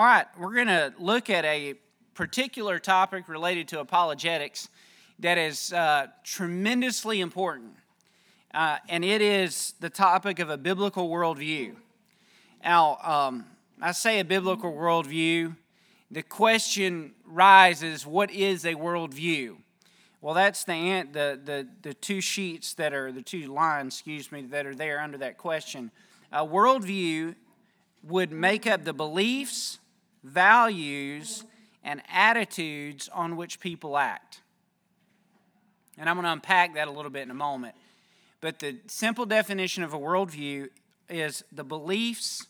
All right, we're going to look at a particular topic related to apologetics that is uh, tremendously important, uh, and it is the topic of a biblical worldview. Now, um, I say a biblical worldview, the question rises what is a worldview? Well, that's the, the, the, the two sheets that are, the two lines, excuse me, that are there under that question. A worldview would make up the beliefs, values, and attitudes on which people act. And I'm going to unpack that a little bit in a moment. But the simple definition of a worldview is the beliefs,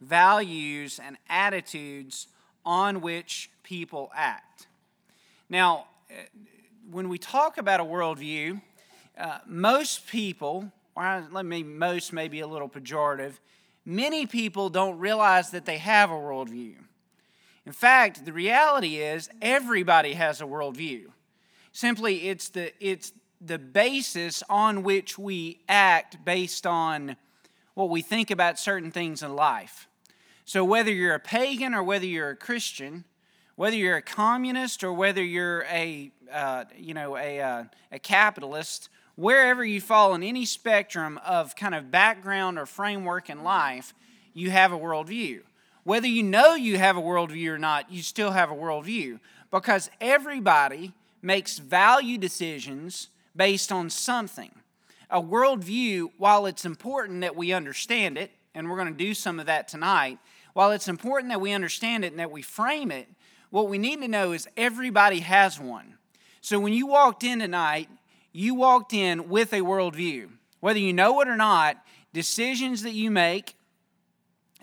values, and attitudes on which people act. Now, when we talk about a worldview, uh, most people, or let me, most may be a little pejorative, many people don't realize that they have a worldview. In fact, the reality is everybody has a worldview. Simply, it's the, it's the basis on which we act based on what we think about certain things in life. So, whether you're a pagan or whether you're a Christian, whether you're a communist or whether you're a, uh, you know, a, uh, a capitalist, wherever you fall in any spectrum of kind of background or framework in life, you have a worldview. Whether you know you have a worldview or not, you still have a worldview because everybody makes value decisions based on something. A worldview, while it's important that we understand it, and we're going to do some of that tonight, while it's important that we understand it and that we frame it, what we need to know is everybody has one. So when you walked in tonight, you walked in with a worldview. Whether you know it or not, decisions that you make,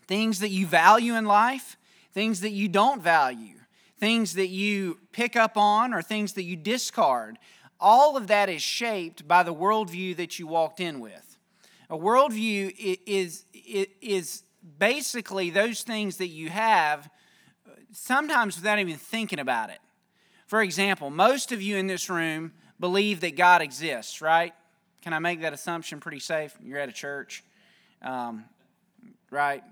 things that you value in life, things that you don't value, things that you pick up on, or things that you discard, all of that is shaped by the worldview that you walked in with. A worldview is, is basically those things that you have sometimes without even thinking about it. For example, most of you in this room believe that God exists, right? Can I make that assumption pretty safe? You're at a church, um, right?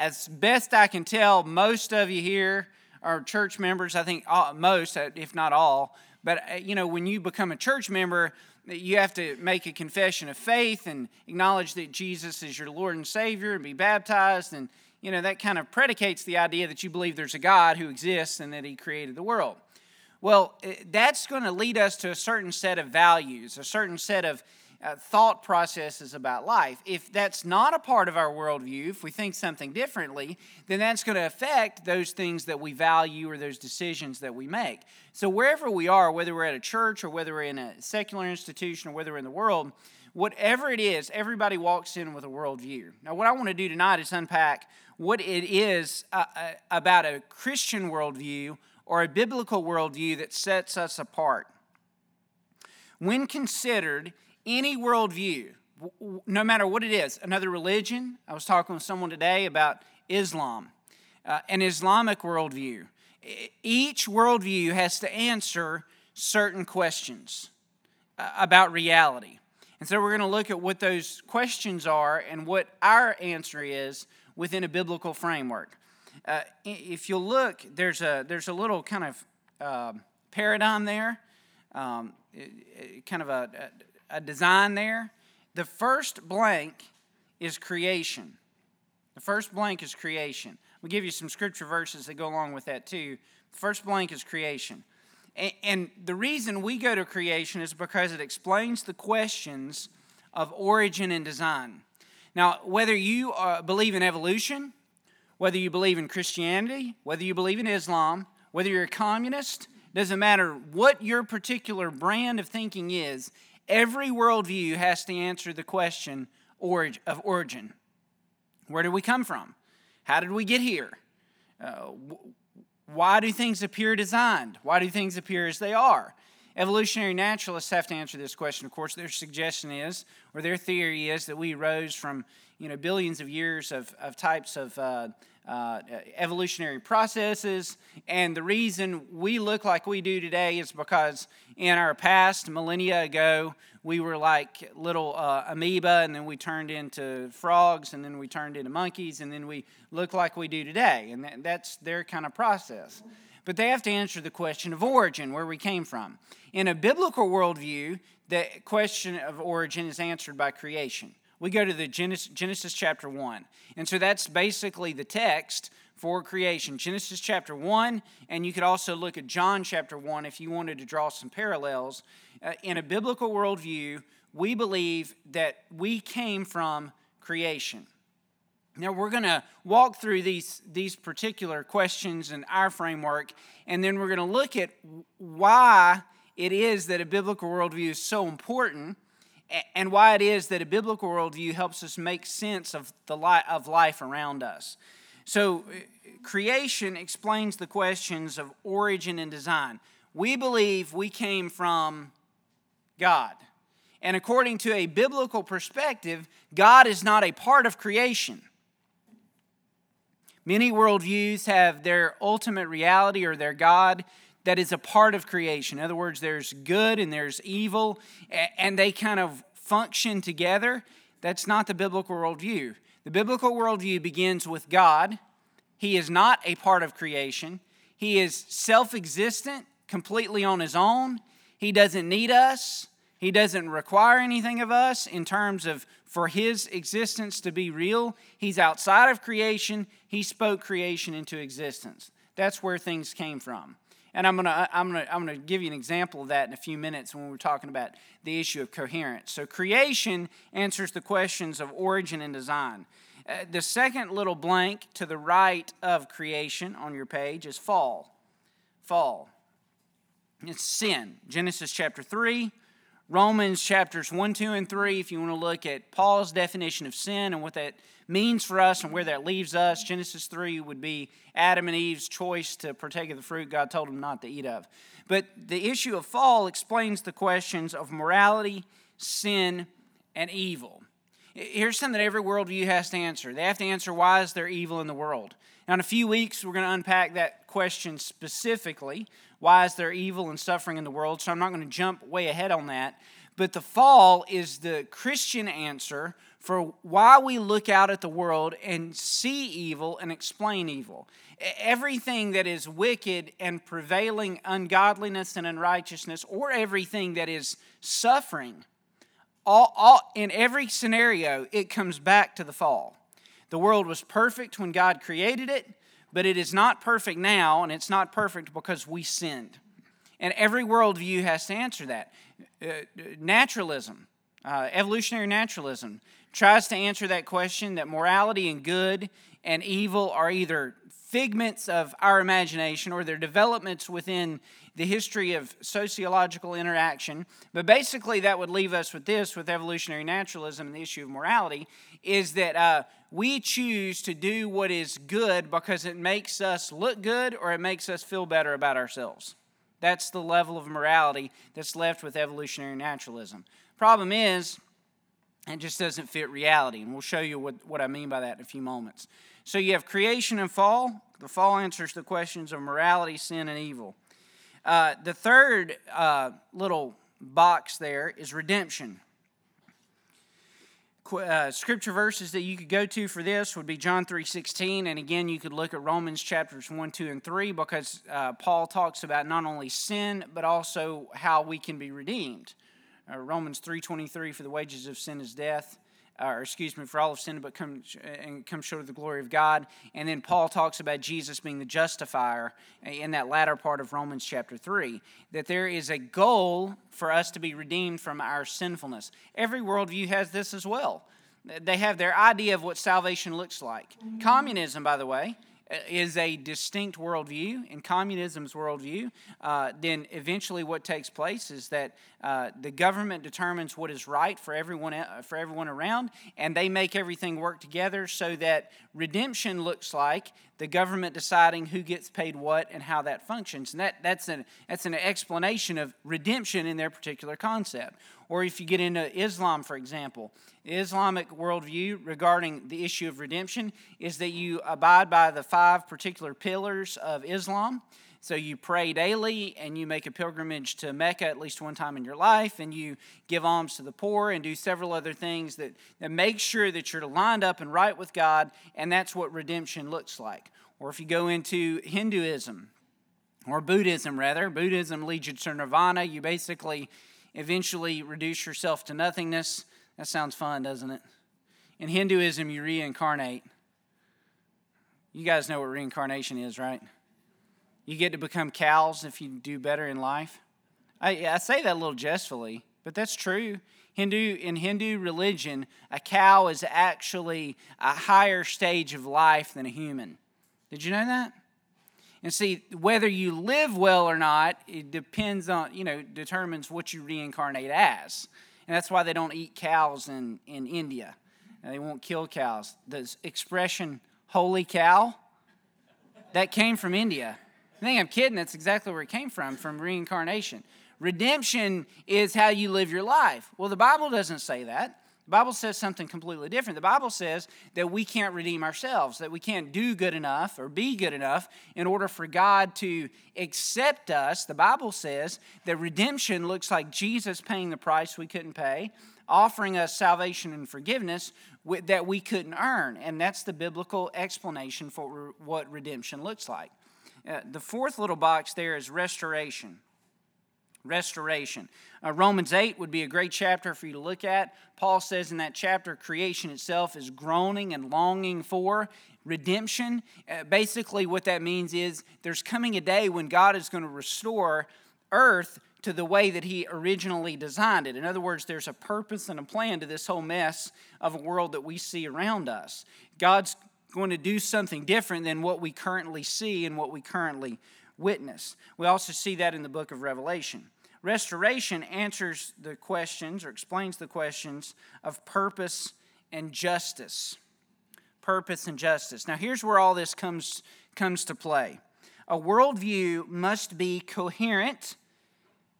As best I can tell, most of you here are church members. I think all, most, uh, if not all. But, uh, you know, when you become a church member, you have to make a confession of faith and acknowledge that Jesus is your Lord and Savior and be baptized. And, you know, that kind of predicates the idea that you believe there's a God who exists and that He created the world. Well, uh, that's going to lead us to a certain set of values, a certain set of uh, thought processes about life. If that's not a part of our worldview, if we think something differently, then that's going to affect those things that we value or those decisions that we make. So, wherever we are, whether we're at a church or whether we're in a secular institution or whether we're in the world, whatever it is, everybody walks in with a worldview. Now, what I want to do tonight is unpack what it is uh, uh, about a Christian worldview or a biblical worldview that sets us apart. When considered, any worldview, no matter what it is, another religion. I was talking with someone today about Islam, uh, an Islamic worldview. Each worldview has to answer certain questions uh, about reality. And so we're going to look at what those questions are and what our answer is within a biblical framework. Uh, if you look, there's a, there's a little kind of uh, paradigm there, um, kind of a, a design there. The first blank is creation. The first blank is creation. We'll give you some scripture verses that go along with that too. The first blank is creation. And the reason we go to creation is because it explains the questions of origin and design. Now, whether you uh, believe in evolution, whether you believe in Christianity, whether you believe in Islam, whether you're a communist, doesn't matter what your particular brand of thinking is, Every worldview has to answer the question of origin. Where did we come from? How did we get here? Uh, why do things appear designed? Why do things appear as they are? Evolutionary naturalists have to answer this question. Of course, their suggestion is, or their theory is, that we rose from you know billions of years of, of types of uh, uh, evolutionary processes. And the reason we look like we do today is because in our past, millennia ago, we were like little uh, amoeba, and then we turned into frogs, and then we turned into monkeys, and then we look like we do today. And that, that's their kind of process. But they have to answer the question of origin, where we came from. In a biblical worldview, the question of origin is answered by creation we go to the Genesis, Genesis chapter 1. And so that's basically the text for creation. Genesis chapter 1, and you could also look at John chapter 1 if you wanted to draw some parallels. Uh, in a biblical worldview, we believe that we came from creation. Now, we're going to walk through these, these particular questions in our framework, and then we're going to look at why it is that a biblical worldview is so important and why it is that a biblical worldview helps us make sense of the light of life around us. So, uh, creation explains the questions of origin and design. We believe we came from God. And according to a biblical perspective, God is not a part of creation. Many worldviews have their ultimate reality or their God that is a part of creation. In other words, there's good and there's evil, and they kind of function together. That's not the biblical worldview. The biblical worldview begins with God. He is not a part of creation, He is self existent, completely on His own. He doesn't need us. He doesn't require anything of us in terms of for his existence to be real. He's outside of creation. He spoke creation into existence. That's where things came from. And I'm to I'm to I'm to give you an example of that in a few minutes when we're talking about the issue of coherence. So creation answers the questions of origin and design. Uh, the second little blank to the right of creation on your page is fall. Fall. It's sin. Genesis chapter 3, Romans chapters 1, 2, and 3, if you want to look at Paul's definition of sin and what that means for us and where that leaves us. Genesis 3 would be Adam and Eve's choice to partake of the fruit God told them not to eat of. But the issue of fall explains the questions of morality, sin, and evil. Here's something that every worldview has to answer. They have to answer why is there evil in the world? Now, in a few weeks, we're going to unpack that question specifically. Why is there evil and suffering in the world? So I'm not going to jump way ahead on that. But the fall is the Christian answer for why we look out at the world and see evil and explain evil. Everything that is wicked and prevailing ungodliness and unrighteousness, or everything that is suffering, all, all, in every scenario, it comes back to the fall. The world was perfect when God created it, but it is not perfect now, and it's not perfect because we sinned. And every worldview has to answer that. Uh, naturalism, uh, evolutionary naturalism, tries to answer that question that morality and good and evil are either figments of our imagination or they're developments within the history of sociological interaction. But basically, that would leave us with this with evolutionary naturalism and the issue of morality is that uh, we choose to do what is good because it makes us look good or it makes us feel better about ourselves. That's the level of morality that's left with evolutionary naturalism. Problem is, it just doesn't fit reality. And we'll show you what, what I mean by that in a few moments. So you have creation and fall. The fall answers the questions of morality, sin, and evil. Uh, the third uh, little box there is redemption. Uh, scripture verses that you could go to for this would be John 3:16 and again you could look at Romans chapters 1 2 and 3 because uh, Paul talks about not only sin but also how we can be redeemed uh, Romans 3.23, for the wages of sin is death. Uh, or excuse me, for all of sin, but come and come short of the glory of God. And then Paul talks about Jesus being the justifier in that latter part of Romans chapter 3, that there is a goal for us to be redeemed from our sinfulness. Every worldview has this as well. They have their idea of what salvation looks like. Communism, by the way, is a distinct worldview, in communism's worldview, uh, then eventually what takes place is that uh, the government determines what is right for everyone, uh, for everyone around, and they make everything work together so that redemption looks like the government deciding who gets paid what and how that functions. And that, that's, an, that's an explanation of redemption in their particular concept. Or if you get into Islam, for example, the Islamic worldview regarding the issue of redemption is that you abide by the five particular pillars of Islam. So you pray daily and you make a pilgrimage to Mecca at least one time in your life and you give alms to the poor and do several other things that, that make sure that you're lined up and right with God, and that's what redemption looks like. Or if you go into Hinduism, or Buddhism rather, Buddhism leads you to nirvana. You basically eventually reduce yourself to nothingness. That sounds fun, doesn't it? In Hinduism, you reincarnate. You guys know what reincarnation is, right? You get to become cows if you do better in life. I, I say that a little jestfully, but that's true. Hindu in Hindu religion, a cow is actually a higher stage of life than a human. Did you know that? And see, whether you live well or not, it depends on, you know, determines what you reincarnate as. And that's why they don't eat cows in, in India. And they won't kill cows. The expression holy cow, that came from India. I think I'm kidding. That's exactly where it came from, from reincarnation. Redemption is how you live your life. Well, the Bible doesn't say that. The Bible says something completely different. The Bible says that we can't redeem ourselves, that we can't do good enough or be good enough in order for God to accept us. The Bible says that redemption looks like Jesus paying the price we couldn't pay, offering us salvation and forgiveness that we couldn't earn. And that's the biblical explanation for what redemption looks like. Uh, the fourth little box there is restoration restoration. Uh, Romans 8 would be a great chapter for you to look at. Paul says in that chapter, creation itself is groaning and longing for redemption. Uh, basically, what that means is there's coming a day when God is going to restore earth to the way that He originally designed it. In other words, there's a purpose and a plan to this whole mess of a world that we see around us. God's going to do something different than what we currently see and what we currently witness. We also see that in the book of Revelation. Restoration answers the questions or explains the questions of purpose and justice. Purpose and justice. Now, here's where all this comes, comes to play. A worldview must be coherent.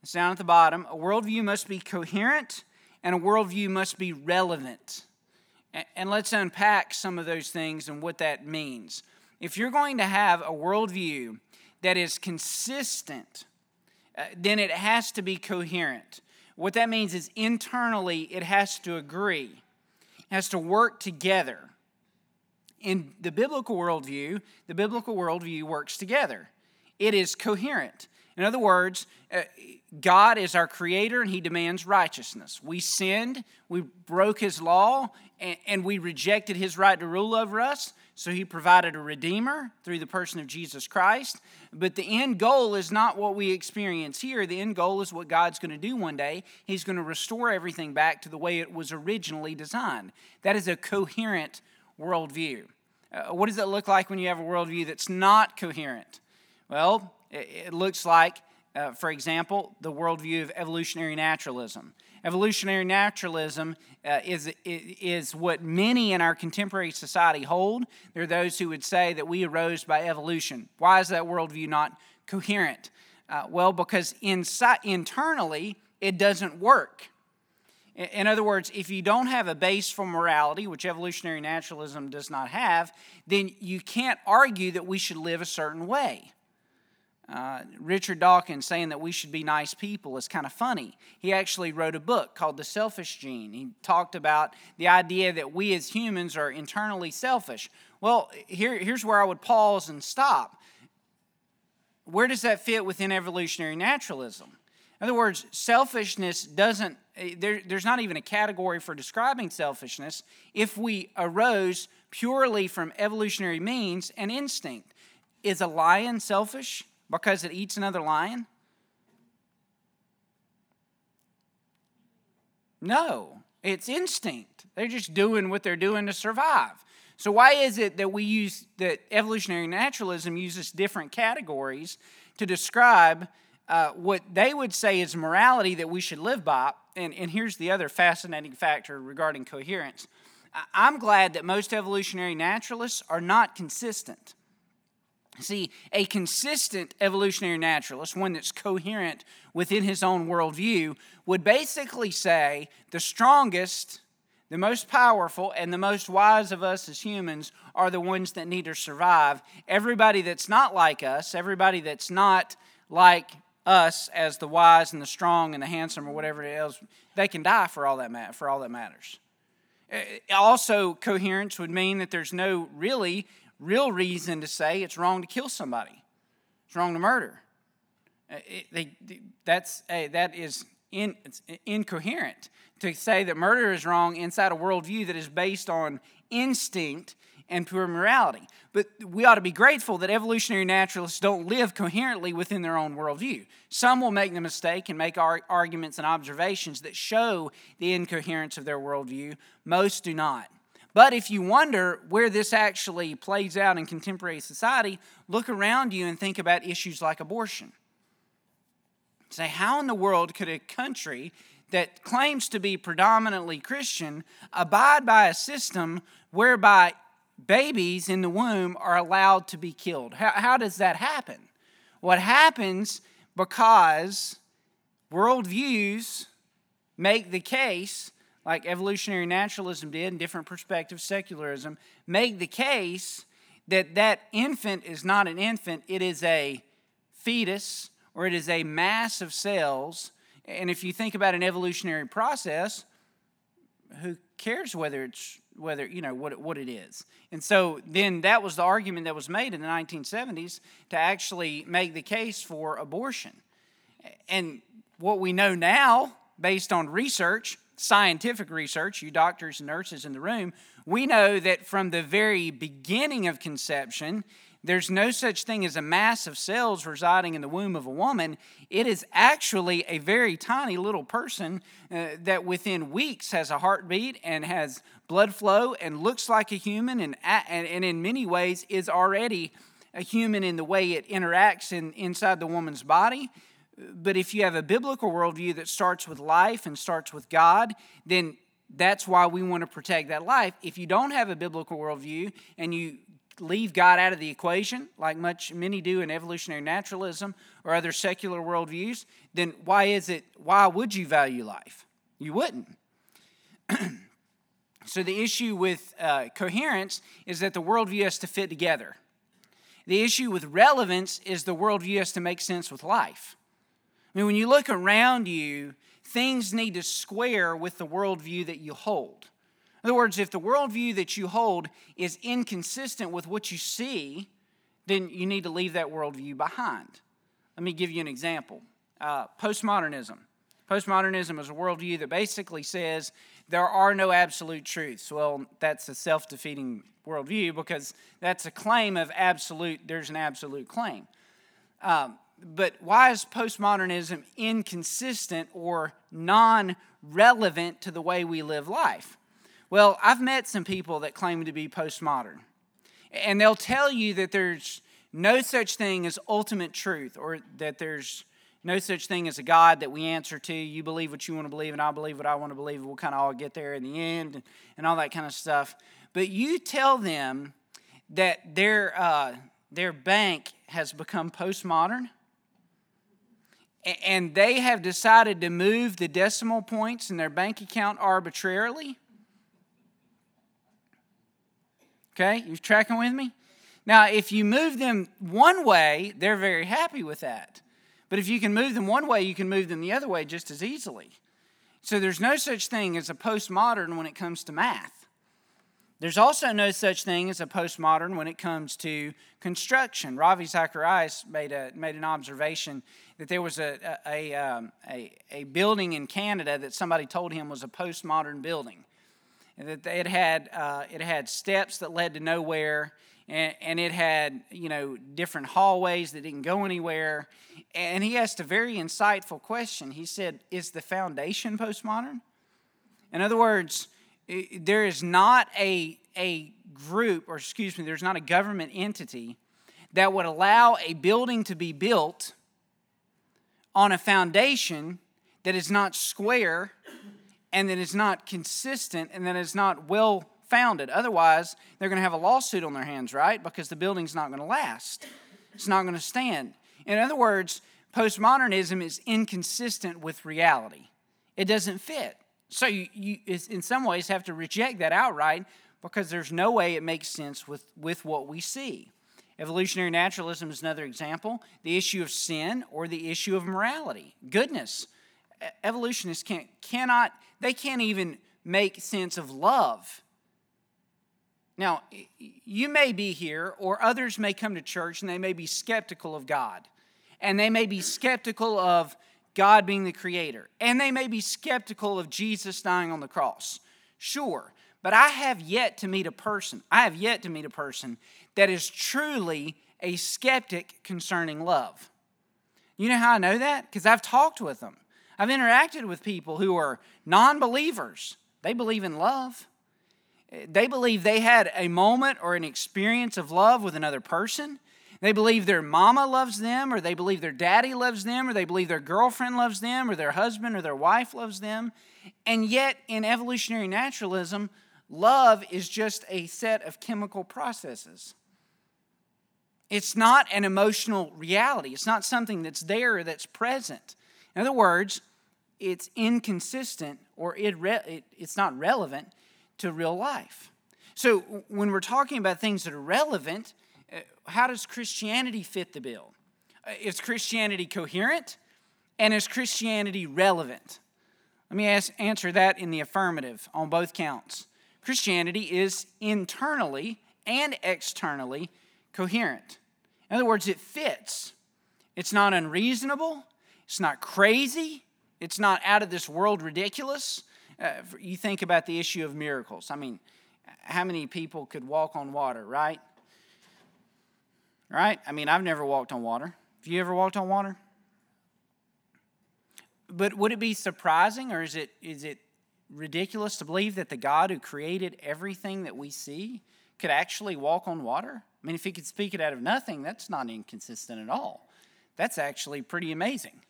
It's down at the bottom. A worldview must be coherent, and a worldview must be relevant. And let's unpack some of those things and what that means. If you're going to have a worldview that is consistent, uh, then it has to be coherent. What that means is internally it has to agree, it has to work together. In the biblical worldview, the biblical worldview works together. It is coherent. In other words, uh, God is our creator and he demands righteousness. We sinned, we broke his law, and, we rejected his right to rule over us. So he provided a redeemer through the person of Jesus Christ. But the end goal is not what we experience here. The end goal is what God's going to do one day. He's going to restore everything back to the way it was originally designed. That is a coherent worldview. Uh, what does it look like when you have a worldview that's not coherent? Well, it, looks like, uh, for example, the worldview of evolutionary naturalism. Evolutionary naturalism uh, is, is what many in our contemporary society hold. There are those who would say that we arose by evolution. Why is that worldview not coherent? Uh, well, because inside, internally, it doesn't work. In other words, if you don't have a base for morality, which evolutionary naturalism does not have, then you can't argue that we should live a certain way. Uh, Richard Dawkins saying that we should be nice people is kind of funny. He actually wrote a book called The Selfish Gene. He talked about the idea that we as humans are internally selfish. Well, here, here's where I would pause and stop. Where does that fit within evolutionary naturalism? In other words, selfishness doesn't, eh, there, there's not even a category for describing selfishness if we arose purely from evolutionary means and instinct. Is a lion selfish? Because it eats another lion? No, it's instinct. They're just doing what they're doing to survive. So why is it that we use that evolutionary naturalism uses different categories to describe uh, what they would say is morality that we should live by? And, and here's the other fascinating factor regarding coherence. I'm glad that most evolutionary naturalists are not consistent. See, a consistent evolutionary naturalist, one that's coherent within his own worldview, would basically say the strongest, the most powerful, and the most wise of us as humans are the ones that need to survive. Everybody that's not like us, everybody that's not like us as the wise and the strong and the handsome or whatever else, they can die for all that, ma- for all that matters. Also, coherence would mean that there's no really real reason to say it's wrong to kill somebody. It's wrong to murder. Uh, it, they, that's a, that is in, incoherent to say that murder is wrong inside a worldview that is based on instinct and pure morality. But we ought to be grateful that evolutionary naturalists don't live coherently within their own worldview. Some will make the mistake and make arguments and observations that show the incoherence of their worldview, most do not. But if you wonder where this actually plays out in contemporary society, look around you and think about issues like abortion. Say, how in the world could a country that claims to be predominantly Christian abide by a system whereby babies in the womb are allowed to be killed? How, how does that happen? What happens because worldviews make the case like evolutionary naturalism did and different perspectives, secularism, make the case that that infant is not an infant, it is a fetus or it is a mass of cells. And if you think about an evolutionary process, who cares whether it's whether you know what what it is? And so then that was the argument that was made in the 1970s to actually make the case for abortion. And what we know now based on research scientific research, you doctors and nurses in the room, we know that from the very beginning of conception, there's no such thing as a mass of cells residing in the womb of a woman. It is actually a very tiny little person uh, that within weeks has a heartbeat and has blood flow and looks like a human and, and, in many ways is already a human in the way it interacts in, inside the woman's body but if you have a biblical worldview that starts with life and starts with God, then that's why we want to protect that life. If you don't have a biblical worldview and you leave God out of the equation, like much many do in evolutionary naturalism or other secular worldviews, then why is it? Why would you value life? You wouldn't. so the issue with uh, coherence is that the worldview has to fit together. The issue with relevance is the worldview has to make sense with life. I mean, when you look around you, things need to square with the worldview that you hold. In other words, if the worldview that you hold is inconsistent with what you see, then you need to leave that worldview behind. Let me give you an example uh, postmodernism. Postmodernism is a worldview that basically says there are no absolute truths. Well, that's a self defeating worldview because that's a claim of absolute, there's an absolute claim. Um, but why is postmodernism inconsistent or non relevant to the way we live life? Well, I've met some people that claim to be postmodern, and they'll tell you that there's no such thing as ultimate truth or that there's no such thing as a God that we answer to. You believe what you want to believe, and I believe what I want to believe. We'll kind of all get there in the end and all that kind of stuff. But you tell them that their, uh, their bank has become postmodern and they have decided to move the decimal points in their bank account arbitrarily. Okay, you're tracking with me? Now, if you move them one way, they're very happy with that. But if you can move them one way, you can move them the other way just as easily. So there's no such thing as a postmodern when it comes to math. There's also no such thing as a postmodern when it comes to construction. Ravi Zacharias made, a, made an observation that there was a, a, a, um, a, a building in Canada that somebody told him was a postmodern building. And that it had, uh, it had steps that led to nowhere, and, and it had you know different hallways that didn't go anywhere. And he asked a very insightful question. He said, Is the foundation postmodern? In other words, there is not a, a group, or excuse me, there's not a government entity that would allow a building to be built on a foundation that is not square and that is not consistent and that is not well founded. Otherwise, they're going to have a lawsuit on their hands, right? Because the building's not going to last. It's not going to stand. In other words, postmodernism is inconsistent with reality. It doesn't fit. So you, you in some ways have to reject that outright because there's no way it makes sense with, with what we see. Evolutionary naturalism is another example. The issue of sin or the issue of morality, goodness. Evolutionists can't, cannot, they can't even make sense of love. Now, you may be here, or others may come to church and they may be skeptical of God. And they may be skeptical of God being the creator. And they may be skeptical of Jesus dying on the cross. Sure. But I have yet to meet a person, I have yet to meet a person that is truly a skeptic concerning love. You know how I know that? Because I've talked with them. I've interacted with people who are non believers. They believe in love. They believe they had a moment or an experience of love with another person. They believe their mama loves them, or they believe their daddy loves them, or they believe their girlfriend loves them, or their husband or their wife loves them. And yet, in evolutionary naturalism, love is just a set of chemical processes. It's not an emotional reality, it's not something that's there that's present. In other words, it's inconsistent or it's not relevant to real life. So, when we're talking about things that are relevant, how does Christianity fit the bill? Uh, is Christianity coherent? And is Christianity relevant? Let me ask, answer that in the affirmative on both counts. Christianity is internally and externally coherent. In other words, it fits. It's not unreasonable, it's not crazy, it's not out of this world ridiculous. Uh, you think about the issue of miracles. I mean, how many people could walk on water, right? Right? I mean, I've never walked on water. Have you ever walked on water? But would it be surprising or is it, is it ridiculous to believe that the God who created everything that we see could actually walk on water? I mean, if he could speak it out of nothing, that's not inconsistent at all. That's actually pretty amazing.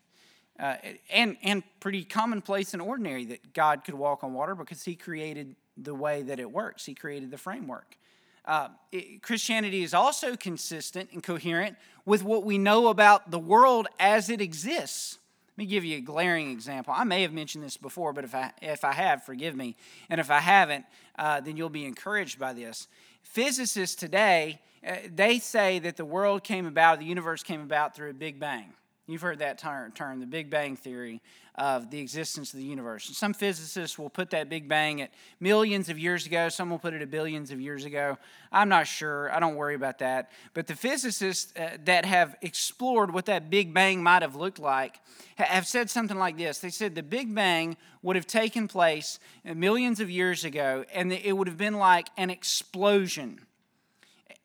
Uh, and, and pretty commonplace and ordinary that God could walk on water because he created the way that it works, he created the framework. Uh, it, Christianity is also consistent and coherent with what we know about the world as it exists. Let me give you a glaring example. I may have mentioned this before, but if I, if I have, forgive me. And if I haven't, uh, then you'll be encouraged by this. Physicists today, uh, they say that the world came about, the universe came about through a Big Bang. You've heard that term, the Big Bang Theory of the existence of the universe. Some physicists will put that Big Bang at millions of years ago, some will put it at billions of years ago. I'm not sure. I don't worry about that. But the physicists uh, that have explored what that Big Bang might have looked like have said something like this They said the Big Bang would have taken place millions of years ago, and it would have been like an explosion.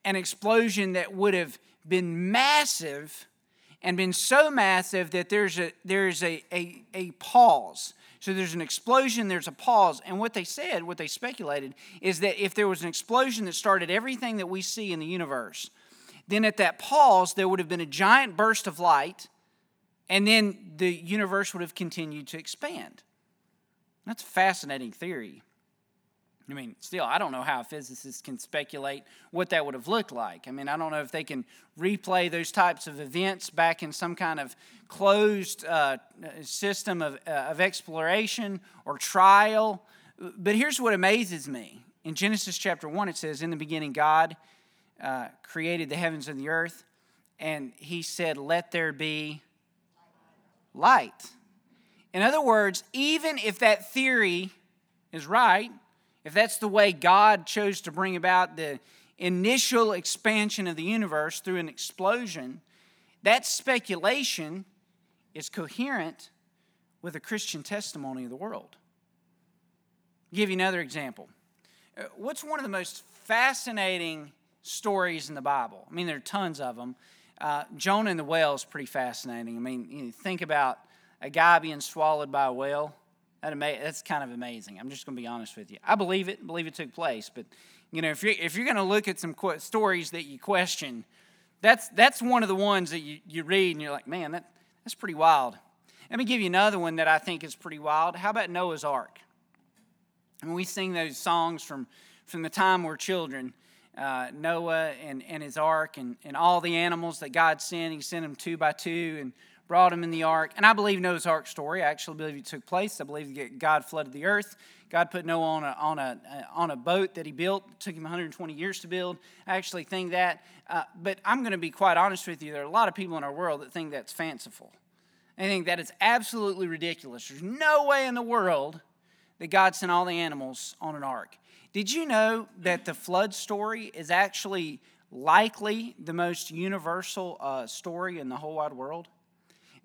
An explosion that would have been massive and been so massive that there's a there's a, a, a pause. So there's an explosion, there's a pause. And what they said, what they speculated, is that if there was an explosion that started everything that we see in the universe, then at that pause, there would have been a giant burst of light, and then the universe would have continued to expand. That's a fascinating theory. I mean, still, I don't know how physicists can speculate what that would have looked like. I mean, I don't know if they can replay those types of events back in some kind of closed uh, system of, uh, of exploration or trial. But here's what amazes me. In Genesis chapter 1, it says, In the beginning, God uh, created the heavens and the earth, and he said, Let there be light. In other words, even if that theory is right, if that's the way God chose to bring about the initial expansion of the universe through an explosion, that speculation is coherent with a Christian testimony of the world. I'll give you another example. Uh, what's one of the most fascinating stories in the Bible? I mean, there are tons of them. Uh, Jonah and the whale is pretty fascinating. I mean, you think about a guy being swallowed by a whale. That ama- that's kind of amazing. I'm just going to be honest with you. I believe it, believe it took place, but you know, if you're, if you're going to look at some qu- stories that you question, that's, that's one of the ones that you, you read and you're like, man, that, that's pretty wild. Let me give you another one that I think is pretty wild. How about Noah's Ark? And we sing those songs from, from the time we're children. uh, Noah and, and his ark and, and all the animals that God sent. He sent them two by two and brought him in the ark. And I believe Noah's ark story. I actually believe it took place. I believe God flooded the earth. God put Noah on a, on a, uh, on a boat that he built. It took him 120 years to build. I actually think that. Uh, but I'm going to be quite honest with you. There are a lot of people in our world that think that's fanciful. They think that is absolutely ridiculous. There's no way in the world that God sent all the animals on an ark. Did you know that the flood story is actually likely the most universal uh, story in the whole wide world?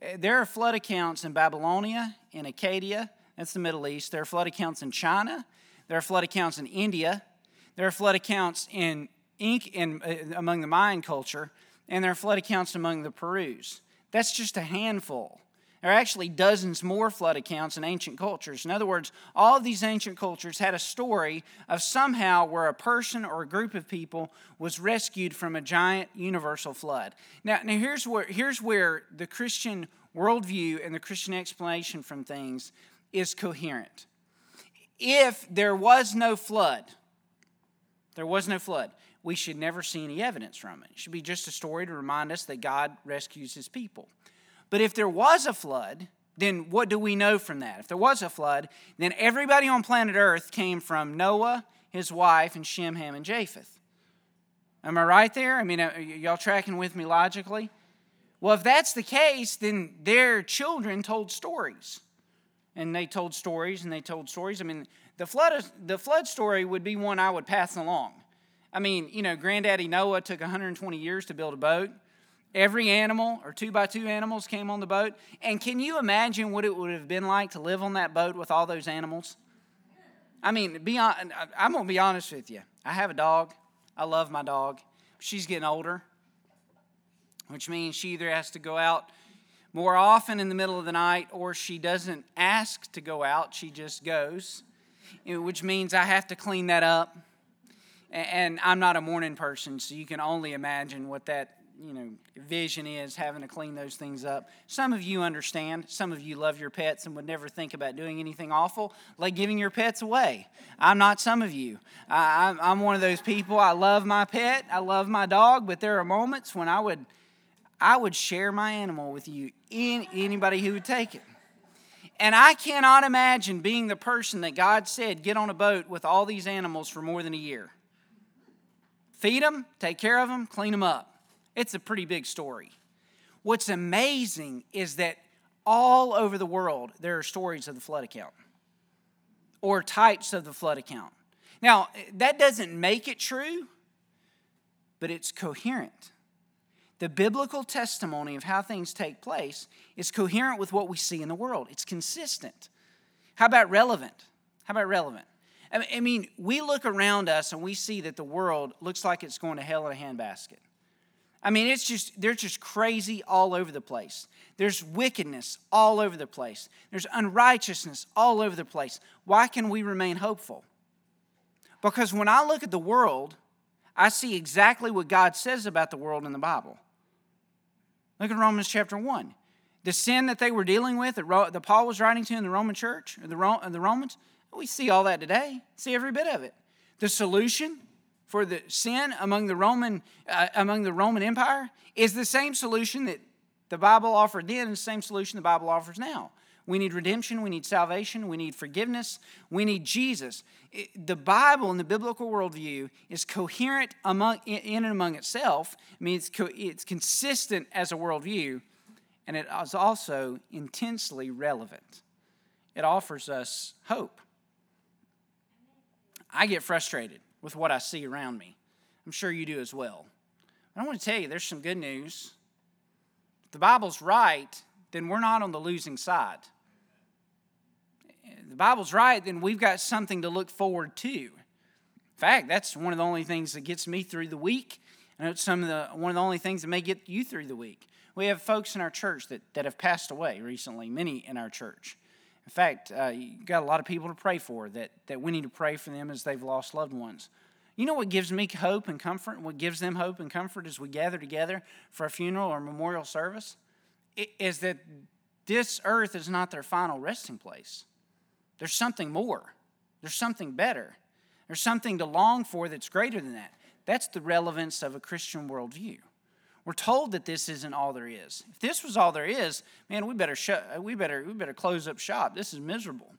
Uh, there are flood accounts in Babylonia, in Akkadia, that's the Middle East. There are flood accounts in China. There are flood accounts in India. There are flood accounts in, in uh, among the Mayan culture, and there are flood accounts among the Perus. That's just a handful. There are actually dozens more flood accounts in ancient cultures. In other words, all of these ancient cultures had a story of somehow where a person or a group of people was rescued from a giant universal flood. Now, now here's, where, here's where the Christian worldview and the Christian explanation from things is coherent. If there was no flood, there was no flood, we should never see any evidence from it. It should be just a story to remind us that God rescues his people. But if there was a flood, then what do we know from that? If there was a flood, then everybody on planet Earth came from Noah, his wife, and Shem, Ham, and Japheth. Am I right there? I mean, uh, y'all tracking with me logically? Well, if that's the case, then their children told stories. And they told stories and they told stories. I mean, the flood, the flood story would be one I would pass along. I mean, you know, Granddaddy Noah took 120 years to build a boat. Every animal or two by two animals came on the boat. And can you imagine what it would have been like to live on that boat with all those animals? I mean, be on, I'm going to be honest with you. I have a dog. I love my dog. She's getting older, which means she either has to go out more often in the middle of the night or she doesn't ask to go out, she just goes, eh, which means I have to clean that up. And I'm not a morning person, so you can only imagine what that you know vision is having to clean those things up. Some of you understand. Some of you love your pets and would never think about doing anything awful like giving your pets away. I'm not some of you. I, i'm one of those people. I love my pet. I love my dog but there are moments when i would i would share my animal with you anybody who would take it. And i cannot imagine being the person that god said get on a boat with all these animals for more than a year. Feed them take care of them clean them up it's a pretty big story. What's amazing is that all over the world there are stories of the flood account or types of the flood account. Now, that doesn't make it true, but it's coherent. The biblical testimony of how things take place is coherent with what we see in the world. It's consistent. How about relevant? How about relevant? I mean, we look around us and we see that the world looks like it's going to hell in a handbasket. I mean, it's just, they're just crazy all over the place. There's wickedness all over the place. There's unrighteousness all over the place. Why can we remain hopeful? Because when I look at the world, I see exactly what God says about the world in the Bible. Look at Romans chapter 1. The sin that they were dealing with, that Paul was writing to in the Roman church, or the, the Romans, we see all that today. See every bit of it. The solution, for the sin among the Roman uh, among the Roman Empire is the same solution that the Bible offered then and the same solution the Bible offers now. We need redemption, we need salvation, we need forgiveness, we need Jesus. The Bible and the biblical worldview is coherent among, in and among itself. I mean, it's, co- it's consistent as a worldview, and it is also intensely relevant. It offers us hope. I get frustrated with what I see around me. I'm sure you do as well. I want to tell you there's some good news. If the Bible's right, then we're not on the losing side. If the Bible's right, then we've got something to look forward to. In fact, that's one of the only things that gets me through the week. And it's some of the one of the only things that may get you through the week. We have folks in our church that, that have passed away recently, many in our church. In fact, uh, you got a lot of people to pray for that, that we need to pray for them as they've lost loved ones. You know what gives me hope and comfort? What gives them hope and comfort as we gather together for a funeral or memorial service? It, is that this earth is not their final resting place. There's something more, there's something better, there's something to long for that's greater than that. That's the relevance of a Christian worldview. We're told that this isn't all there is. If this was all there is, man, we better shut, we better we better close up shop. This is miserable.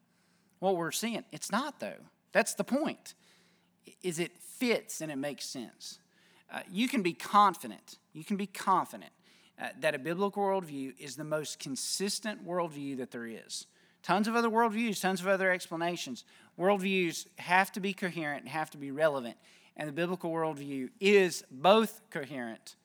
What we're seeing, it's not though. That's the point. Is it fits and it makes sense. Uh, you can be confident. You can be confident uh, that a biblical worldview is the most consistent worldview that there is. Tons of other worldviews, tons of other explanations. Worldviews have to be coherent and have to be relevant. And the biblical worldview is both coherent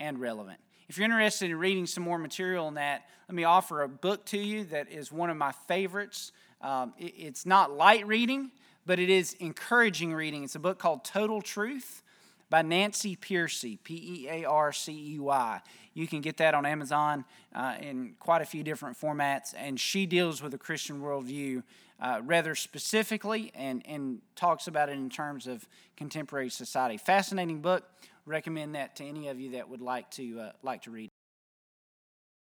and relevant. If you're interested in reading some more material on that, let me offer a book to you that is one of my favorites. Um, it, it's not light reading, but it is encouraging reading. It's a book called Total Truth by Nancy Pearcey, P E A R C E Y. You can get that on Amazon uh, in quite a few different formats, and she deals with a Christian worldview uh, rather specifically and, and talks about it in terms of contemporary society. Fascinating book. Recommend that to any of you that would like to uh, like to read.